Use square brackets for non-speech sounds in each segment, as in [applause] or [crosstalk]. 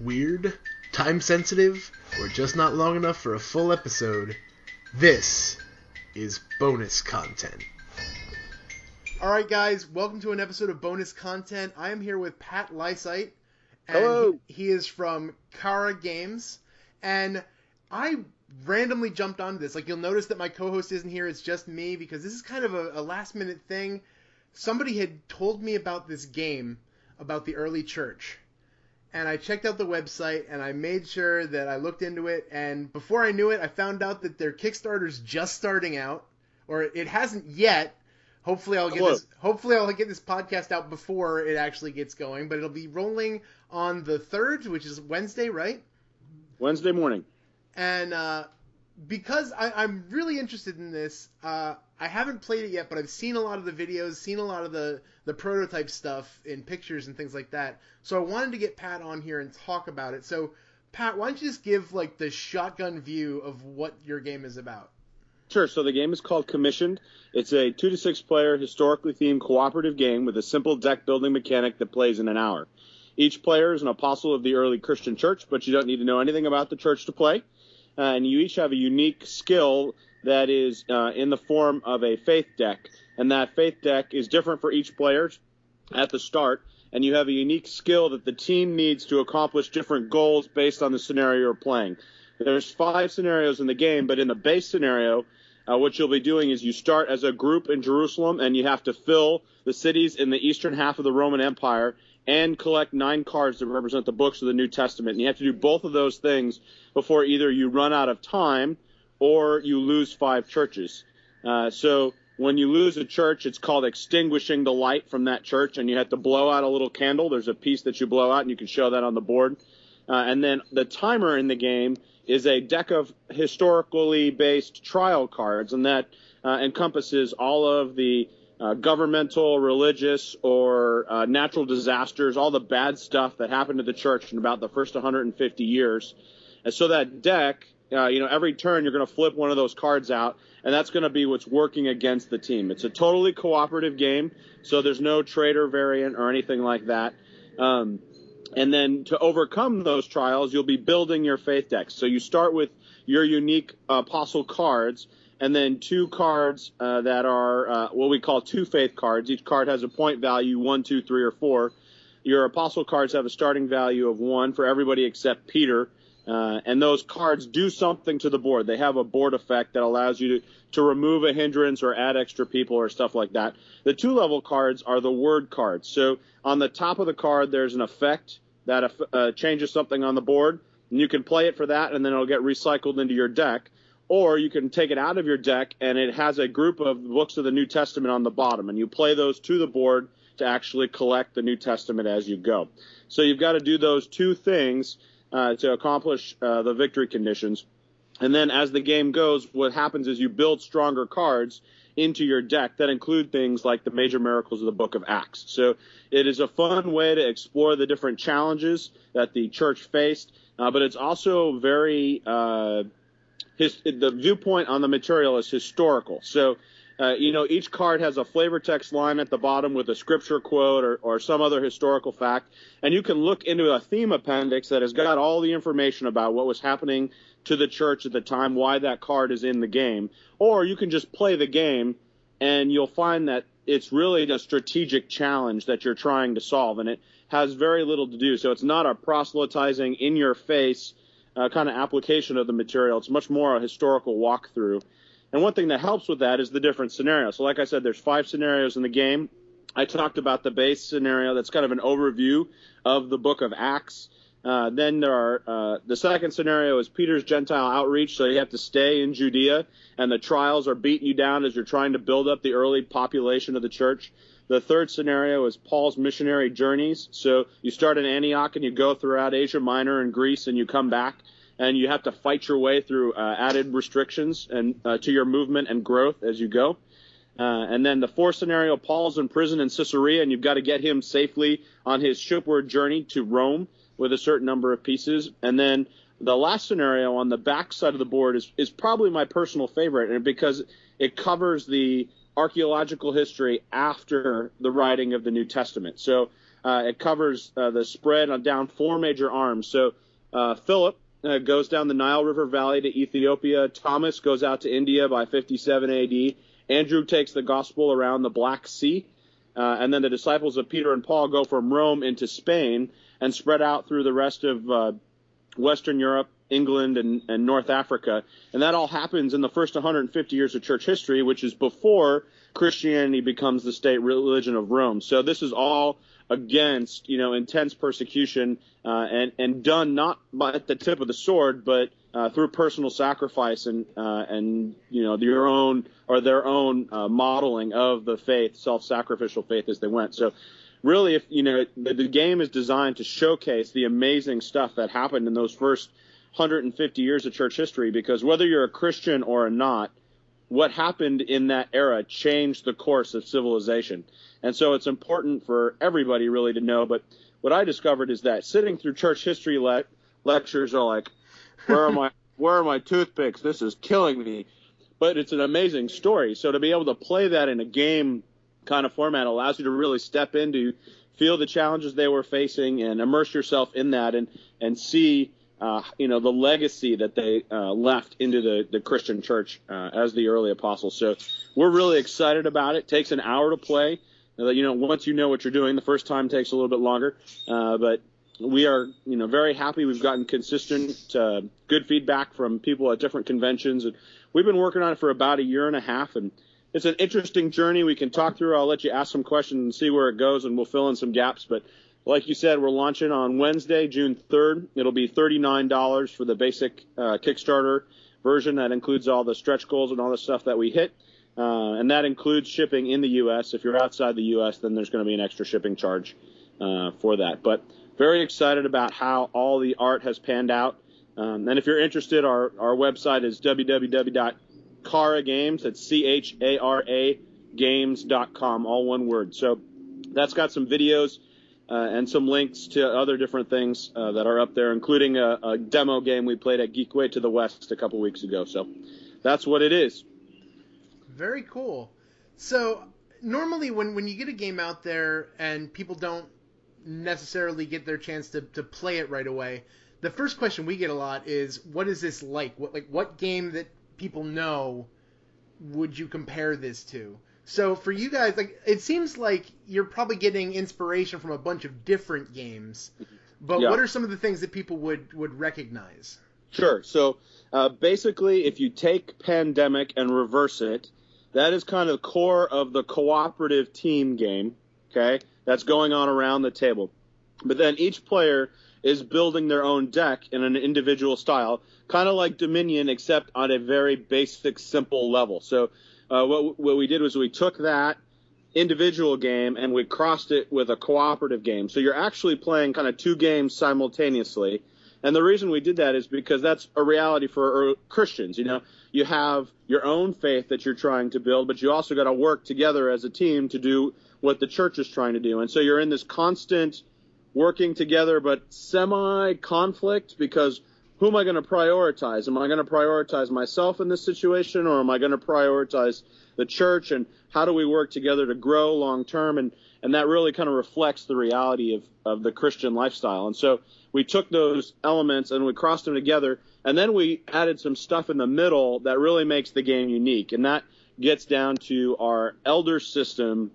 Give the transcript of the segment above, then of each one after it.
weird, time sensitive, or just not long enough for a full episode, this is bonus content. All right, guys, welcome to an episode of bonus content. I am here with Pat Lysite. And Hello. He, he is from Chara Games, and I randomly jumped onto this. Like you'll notice that my co-host isn't here; it's just me because this is kind of a, a last-minute thing. Somebody had told me about this game about the early church, and I checked out the website and I made sure that I looked into it. And before I knew it, I found out that their Kickstarter's just starting out, or it hasn't yet. Hopefully, I'll get this. Hopefully, I'll get this podcast out before it actually gets going. But it'll be rolling on the third, which is Wednesday, right? Wednesday morning. And uh, because I, I'm really interested in this, uh, I haven't played it yet, but I've seen a lot of the videos, seen a lot of the the prototype stuff in pictures and things like that. So I wanted to get Pat on here and talk about it. So, Pat, why don't you just give like the shotgun view of what your game is about? Sure. So the game is called Commissioned. It's a two to six player, historically themed cooperative game with a simple deck building mechanic that plays in an hour. Each player is an apostle of the early Christian church, but you don't need to know anything about the church to play. Uh, and you each have a unique skill that is uh, in the form of a faith deck. And that faith deck is different for each player at the start. And you have a unique skill that the team needs to accomplish different goals based on the scenario you're playing. There's five scenarios in the game, but in the base scenario, uh, what you'll be doing is you start as a group in Jerusalem, and you have to fill the cities in the eastern half of the Roman Empire and collect nine cards that represent the books of the New Testament. And you have to do both of those things before either you run out of time or you lose five churches. Uh, so when you lose a church, it's called extinguishing the light from that church, and you have to blow out a little candle. There's a piece that you blow out, and you can show that on the board. Uh, and then the timer in the game is a deck of historically based trial cards, and that uh, encompasses all of the uh, governmental, religious, or uh, natural disasters, all the bad stuff that happened to the church in about the first 150 years. And so that deck, uh, you know, every turn you're going to flip one of those cards out, and that's going to be what's working against the team. It's a totally cooperative game, so there's no traitor variant or anything like that. Um, and then to overcome those trials, you'll be building your faith decks. So you start with your unique apostle cards, and then two cards uh, that are uh, what we call two faith cards. Each card has a point value one, two, three, or four. Your apostle cards have a starting value of one for everybody except Peter. Uh, and those cards do something to the board. They have a board effect that allows you to, to remove a hindrance or add extra people or stuff like that. The two level cards are the word cards. So on the top of the card, there's an effect that uh, changes something on the board, and you can play it for that, and then it'll get recycled into your deck. Or you can take it out of your deck, and it has a group of books of the New Testament on the bottom, and you play those to the board to actually collect the New Testament as you go. So you've got to do those two things uh, to accomplish uh, the victory conditions. And then as the game goes, what happens is you build stronger cards into your deck that include things like the major miracles of the book of Acts. So it is a fun way to explore the different challenges that the church faced, uh, but it's also very, uh, his, the viewpoint on the material is historical. So, uh, you know, each card has a flavor text line at the bottom with a scripture quote or, or some other historical fact, and you can look into a theme appendix that has got all the information about what was happening to the church at the time, why that card is in the game, or you can just play the game and you'll find that it's really a strategic challenge that you're trying to solve, and it has very little to do. So it's not a proselytizing, in your face uh, kind of application of the material. It's much more a historical walkthrough. And one thing that helps with that is the different scenarios. So, like I said, there's five scenarios in the game. I talked about the base scenario. That's kind of an overview of the book of Acts. Uh, then there are uh, the second scenario is Peter's Gentile outreach, so you have to stay in Judea, and the trials are beating you down as you're trying to build up the early population of the church. The third scenario is Paul's missionary journeys. So you start in Antioch and you go throughout Asia Minor and Greece, and you come back, and you have to fight your way through uh, added restrictions and uh, to your movement and growth as you go. Uh, and then the fourth scenario, Paul's in prison in Caesarea, and you've got to get him safely on his shipward journey to Rome with a certain number of pieces. And then the last scenario on the back side of the board is, is probably my personal favorite, because it covers the archaeological history after the writing of the New Testament. So uh, it covers uh, the spread on down four major arms. So uh, Philip uh, goes down the Nile River Valley to Ethiopia. Thomas goes out to India by 57 AD. Andrew takes the gospel around the Black Sea. Uh, and then the disciples of Peter and Paul go from Rome into Spain and spread out through the rest of uh, Western Europe, England, and, and North Africa. And that all happens in the first 150 years of church history, which is before Christianity becomes the state religion of Rome. So this is all against you know intense persecution uh, and and done not at the tip of the sword, but uh, through personal sacrifice and uh, and you know your own or their own uh, modeling of the faith, self-sacrificial faith as they went. So really, if you know the, the game is designed to showcase the amazing stuff that happened in those first 150 years of church history, because whether you're a Christian or not, what happened in that era changed the course of civilization. And so it's important for everybody really to know. But what I discovered is that sitting through church history le- lectures are like, where are my [laughs] where are my toothpicks? This is killing me. But it's an amazing story. So to be able to play that in a game kind of format allows you to really step into, feel the challenges they were facing, and immerse yourself in that, and and see. Uh, you know the legacy that they uh, left into the, the Christian church uh, as the early apostles. So we're really excited about it. it. Takes an hour to play you know, once you know what you're doing, the first time takes a little bit longer, uh, but we are, you know, very happy. We've gotten consistent, uh, good feedback from people at different conventions, and we've been working on it for about a year and a half, and it's an interesting journey. We can talk through. I'll let you ask some questions and see where it goes, and we'll fill in some gaps. But like you said, we're launching on Wednesday, June 3rd. It'll be $39 for the basic uh, Kickstarter version. That includes all the stretch goals and all the stuff that we hit. Uh, and that includes shipping in the U.S. If you're outside the U.S., then there's going to be an extra shipping charge uh, for that. But very excited about how all the art has panned out. Um, and if you're interested, our, our website is www.charagames. That's C-H-A-R-A games.com, all one word. So that's got some videos and some links to other different things uh, that are up there, including a, a, demo game we played at Geekway to the West a couple weeks ago. So that's what it is. Very cool. So normally when when you get a game out there and people don't necessarily get their chance to, to play it right away, the first question we get a lot is what is this like? What like what game that people know would you compare this to? So for you guys, like it seems like you're probably getting inspiration from a bunch of different games. But yeah. what are some of the things that people would would recognize? Sure. So uh, basically, if you take Pandemic and reverse it, that is kind of the core of the cooperative team game, okay? That's going on around the table. But then each player is building their own deck in an individual style, kind of like Dominion, except on a very basic, simple level. So uh, what, what we did was we took that individual game and we crossed it with a cooperative game. So you're actually playing kind of two games simultaneously. And the reason we did that is because that's a reality for Christians. You know, you have your own faith that you're trying to build, but you also got to work together as a team to do what the church is trying to do. And so you're in this constant working together, but semi conflict because who am I going to prioritize? Am I going to prioritize myself in this situation or am I going to prioritize the church and how do we work together to grow long term? And, and that really kind of reflects the reality of, of the Christian lifestyle. And so we took those elements and we crossed them together, and then we added some stuff in the middle that really makes the game unique, and that gets down to our elder system,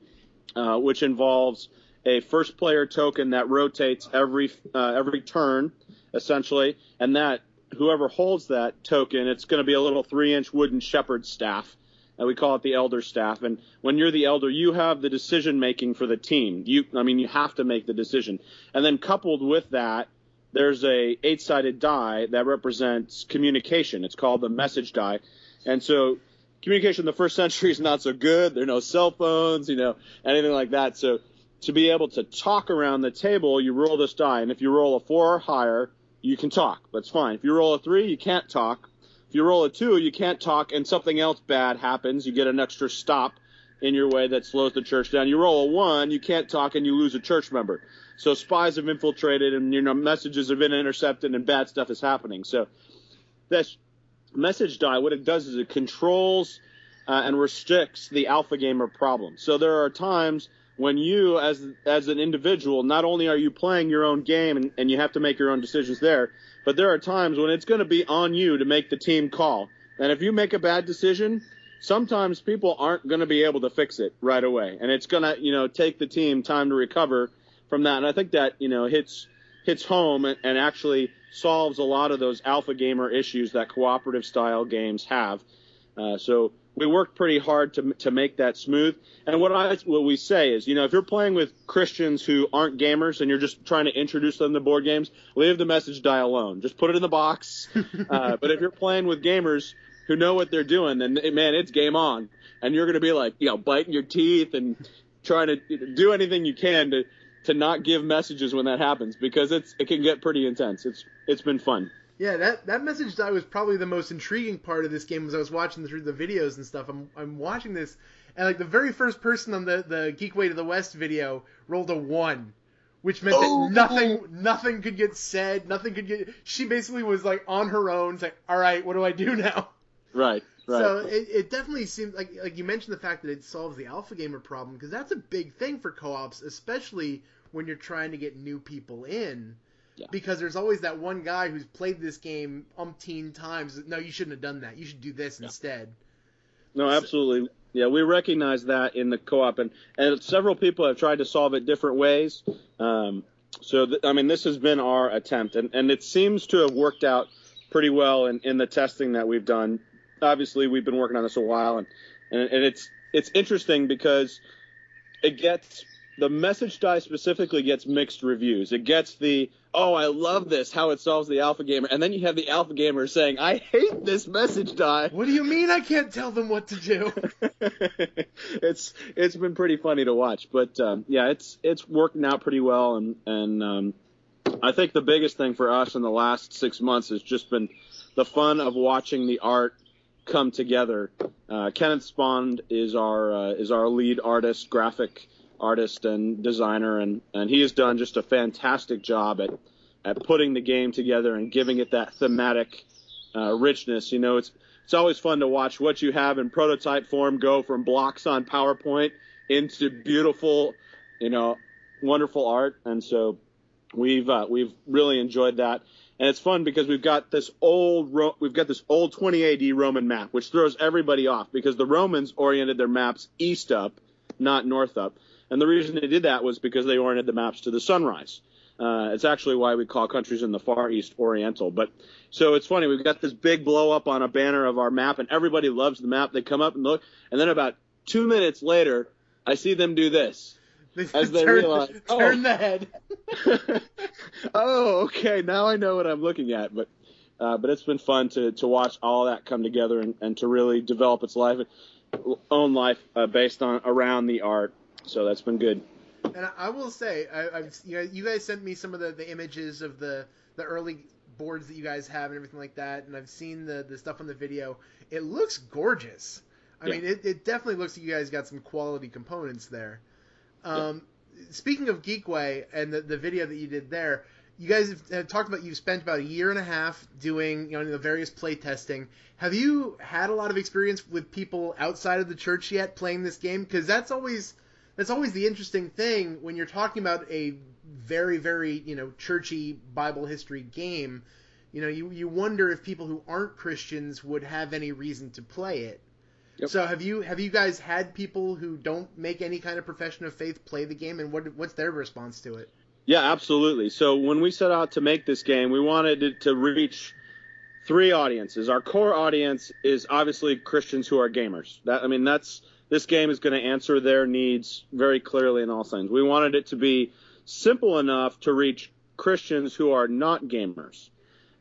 uh, which involves a first player token that rotates every uh, every turn, essentially, and that whoever holds that token, it's going to be a little three inch wooden shepherd staff. And we call it the elder staff. And when you're the elder, you have the decision making for the team. You, I mean, you have to make the decision. And then coupled with that there's a eight-sided die that represents communication. It's called the message die, and so communication in the first century is not so good. There are no cell phones, you know, anything like that. So to be able to talk around the table, you roll this die, and if you roll a four or higher, you can talk. That's fine. If you roll a three, you can't talk. If you roll a two, you can't talk, and something else bad happens. You get an extra stop in your way that slows the church down. You roll a one, you can't talk, and you lose a church member. So spies have infiltrated, and you know messages have been intercepted, and bad stuff is happening. So this message die, what it does is it controls uh, and restricts the alpha gamer problem. So there are times when you, as as an individual, not only are you playing your own game and, and you have to make your own decisions there, but there are times when it's going to be on you to make the team call. And if you make a bad decision, sometimes people aren't going to be able to fix it right away, and it's going to you know take the team time to recover from that. And I think that you know hits hits home and, and actually solves a lot of those alpha gamer issues that cooperative style games have. Uh, so we worked pretty hard to to make that smooth. And what I what we say is, you know, if you're playing with Christians who aren't gamers and you're just trying to introduce them to board games, leave the message die alone. Just put it in the box. [laughs] uh, but if you're playing with gamers who know what they're doing, then man, it's game on. And you're going to be like, you know, biting your teeth and trying to do anything you can to to not give messages when that happens because it's it can get pretty intense. It's it's been fun. Yeah, that that message die was probably the most intriguing part of this game as I was watching through the videos and stuff. I'm I'm watching this and like the very first person on the the Geekway to the West video rolled a one, which meant oh. that nothing nothing could get said, nothing could get. She basically was like on her own, it's like, all right, what do I do [laughs] now? Right. Right. So it, it definitely seems like like you mentioned the fact that it solves the alpha gamer problem because that's a big thing for co-ops, especially when you're trying to get new people in. Yeah. Because there's always that one guy who's played this game umpteen times. No, you shouldn't have done that. You should do this yeah. instead. No, absolutely. Yeah, we recognize that in the co-op, and, and several people have tried to solve it different ways. Um, so, th- I mean, this has been our attempt, and, and it seems to have worked out pretty well in, in the testing that we've done. Obviously, we've been working on this a while, and, and, and it's it's interesting because it gets the message die specifically gets mixed reviews. It gets the oh I love this how it solves the alpha gamer, and then you have the alpha gamer saying I hate this message die. What do you mean I can't tell them what to do? [laughs] it's it's been pretty funny to watch, but um, yeah, it's it's working out pretty well, and and um, I think the biggest thing for us in the last six months has just been the fun of watching the art come together. Uh, Kenneth Spond is our uh, is our lead artist, graphic artist and designer, and, and he has done just a fantastic job at, at putting the game together and giving it that thematic uh, richness. You know, it's it's always fun to watch what you have in prototype form go from blocks on PowerPoint into beautiful, you know, wonderful art, and so we've uh, we've really enjoyed that. And it's fun because we've got this old we've got this old 20 AD Roman map, which throws everybody off because the Romans oriented their maps east up, not north up. And the reason they did that was because they oriented the maps to the sunrise. Uh, it's actually why we call countries in the Far East Oriental. But so it's funny. We've got this big blow up on a banner of our map, and everybody loves the map. They come up and look, and then about two minutes later, I see them do this as they turn, realize, oh, turn the head. [laughs] oh, okay. Now I know what I'm looking at. But uh, but it's been fun to to watch all that come together and, and to really develop its life, own life uh, based on around the art so that's been good. And I will say, I, have you, know, you guys sent me some of the, the images of the the early boards that you guys have and everything like that, and I've seen the the stuff on the video. It looks gorgeous. I yeah. mean, it, it definitely looks like you guys got some quality components there. Um, yeah. Speaking of Geekway and the, the video that you did there, you guys have, have, talked about you've spent about a year and a half doing you know the various play testing. Have you had a lot of experience with people outside of the church yet playing this game? Because that's always that's always the interesting thing when you're talking about a very very you know churchy Bible history game. You know, you you wonder if people who aren't Christians would have any reason to play it. Yep. So have you have you guys had people who don't make any kind of profession of faith play the game, and what what's their response to it? Yeah, absolutely. So when we set out to make this game, we wanted it to reach three audiences. Our core audience is obviously Christians who are gamers. That I mean, that's this game is going to answer their needs very clearly in all things. We wanted it to be simple enough to reach Christians who are not gamers.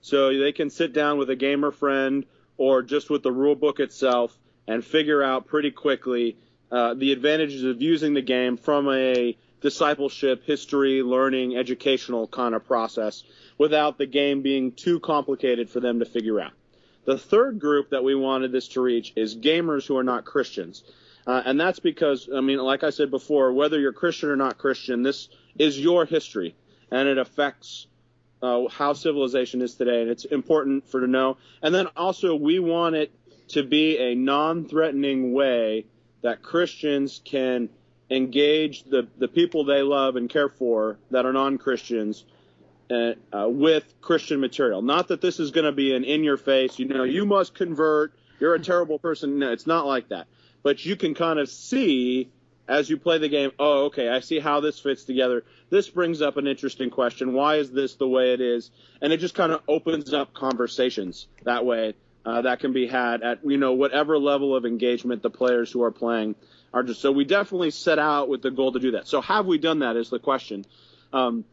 So they can sit down with a gamer friend or just with the rule book itself and figure out pretty quickly uh, the advantages of using the game from a discipleship, history, learning, educational kind of process without the game being too complicated for them to figure out. The third group that we wanted this to reach is gamers who are not Christians. Uh, and that's because, I mean, like I said before, whether you're Christian or not Christian, this is your history, and it affects uh, how civilization is today, and it's important for to know. And then also, we want it to be a non-threatening way that Christians can engage the, the people they love and care for that are non-Christians uh, uh, with Christian material. Not that this is going to be an in-your-face, you know, you must convert, you're a terrible person. No, it's not like that. But you can kind of see as you play the game, oh, okay, I see how this fits together. This brings up an interesting question. Why is this the way it is? And it just kind of opens up conversations that way uh, that can be had at you know whatever level of engagement the players who are playing are just. So we definitely set out with the goal to do that. So have we done that? Is the question. Um,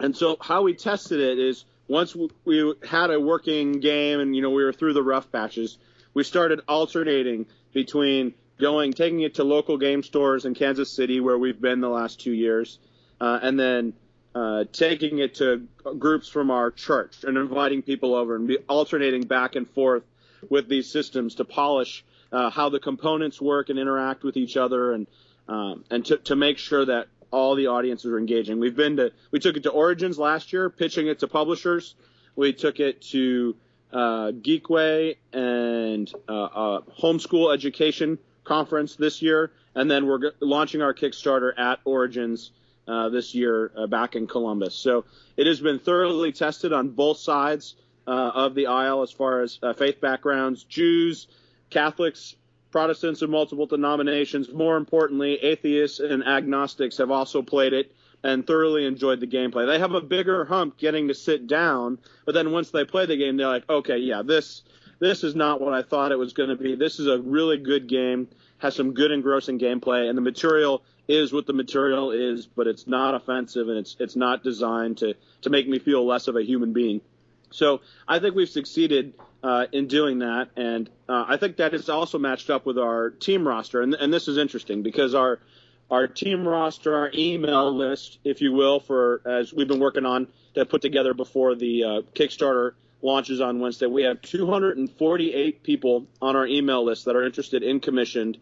and so how we tested it is once we, had a working game and you know we were through the rough patches, we started alternating between going taking it to local game stores in Kansas City where we've been the last two years, uh, and then uh, taking it to groups from our church and inviting people over and be alternating back and forth with these systems to polish uh, how the components work and interact with each other, and um, and to, to make sure that all the audiences are engaging. We've been to we took it to Origins last year, pitching it to publishers. We took it to uh, Geekway and uh, uh, Homeschool Education Conference this year, and then we're launching our Kickstarter at Origins uh, this year uh, back in Columbus. So it has been thoroughly tested on both sides uh, of the aisle as far as uh, faith backgrounds, Jews, Catholics, Protestants of multiple denominations. More importantly, atheists and agnostics have also played it and thoroughly enjoyed the gameplay. They have a bigger hump getting to sit down, but then once they play the game, they're like, okay, yeah, this this is not what I thought it was going to be. This is a really good game, has some good engrossing gameplay, and the material is what the material is, but it's not offensive and it's it's not designed to to make me feel less of a human being. So I think we've succeeded uh, in doing that, and uh, I think that is also matched up with our team roster. And, and this is interesting because our our team roster, our email list, if you will, for as we've been working on to put together before the uh, Kickstarter launches on Wednesday, we have 248 people on our email list that are interested in commissioned.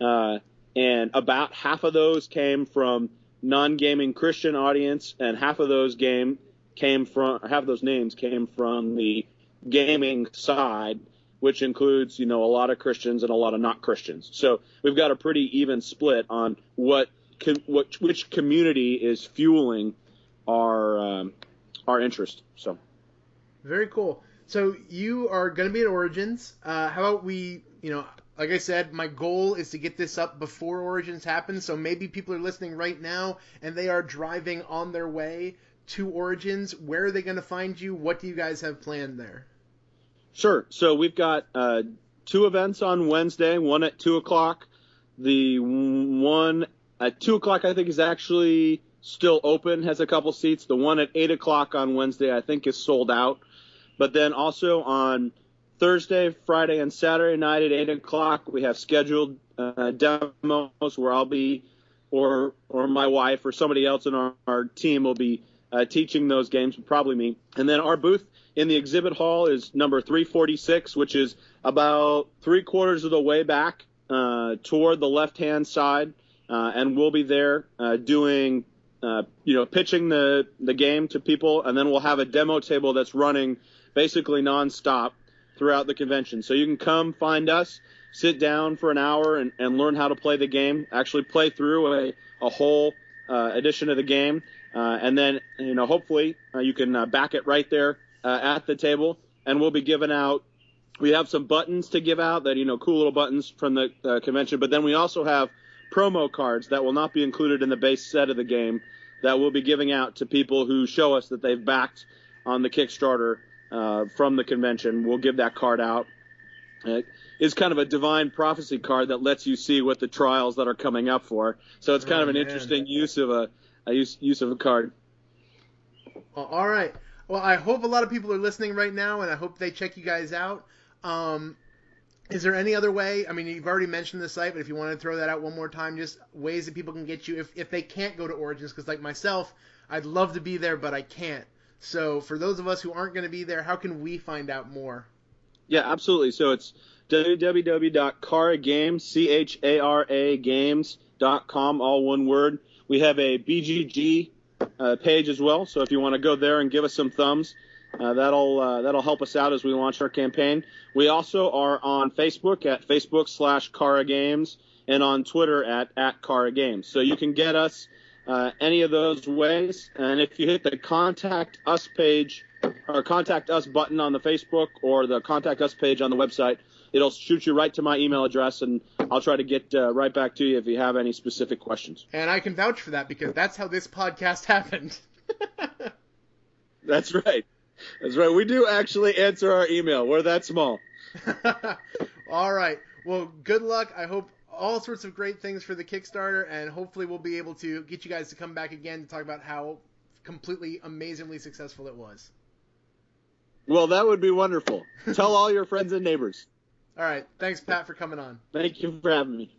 Uh, and about half of those came from non-gaming Christian audience, and half of those game came from half of those names came from the gaming side, which includes you know a lot of Christians and a lot of not Christians. So we've got a pretty even split on what what which community is fueling our um, our interest. So very cool. So you are going to be at Origins. Uh, how about we, you know, like I said, my goal is to get this up before Origins happens. So maybe people are listening right now and they are driving on their way to Origins. Where are they going to find you? What do you guys have planned there? Sure. So we've got uh, two events on Wednesday. One at two o'clock. The one at two o'clock, I think, is actually still open. Has a couple seats. The one at eight o'clock on Wednesday, I think, is sold out. But then also on Thursday, Friday, and Saturday night at eight o'clock. We have scheduled uh, demos where I'll be, or or my wife or somebody else in our, our team will be uh, teaching those games, probably me. And then our booth in the exhibit hall is number 346, which is about three quarters of the way back uh, toward the left hand side, uh, and we'll be there uh, doing. Uh, you know, pitching the, the game to people, and then we'll have a demo table that's running basically nonstop throughout the convention. So you can come find us, sit down for an hour, and, and learn how to play the game. Actually, play through a, a whole uh, edition of the game, uh, and then you know hopefully uh, you can uh, back it right there uh, at the table. And we'll be giving out. We have some buttons to give out that you know cool little buttons from the uh, convention, but then we also have promo cards that will not be included in the base set of the game that we'll be giving out to people who show us that they've backed on the Kickstarter uh, from the convention. We'll give that card out. It is kind of a divine prophecy card that lets you see what the trials that are coming up for. So it's kind oh, of an man. interesting use of a, a use, use of a card. all right. Well, I hope a lot of people are listening right now, and I hope they check you guys out. Um, is there any other way? I mean, you've already mentioned the site, but if you want to throw that out one more time, just ways that people can get you if, if they can't go to Origins, because like myself, I'd love to be there, but I can't. So for those of us who aren't going to be there, how can we find out more? Yeah, absolutely. So it's www.charagames, C-H-A-R-A games.com, all one word. We have a BGG uh, page as well, so if you want to go there and give us some thumbs, Uh, that'll uh, that'll help us out as we launch our campaign. We also are on Facebook at Facebook slash Chara Games and on Twitter at at Chara Games. So you can get us uh, any of those ways. And if you hit the contact us page or contact us button on the Facebook or the contact us page on the website, it'll shoot you right to my email address, and I'll try to get uh, right back to you if you have any specific questions. And I can vouch for that because that's how this podcast [laughs] happened. That's right. That's right. We do actually answer our email. We're that small. [laughs] all right. Well, good luck. I hope all sorts of great things for the Kickstarter, and hopefully we'll be able to get you guys to come back again to talk about how completely amazingly successful it was. Well, that would be wonderful. [laughs] Tell all your friends and neighbors. All right. Thanks, Pat, for coming on. Thank you for having me.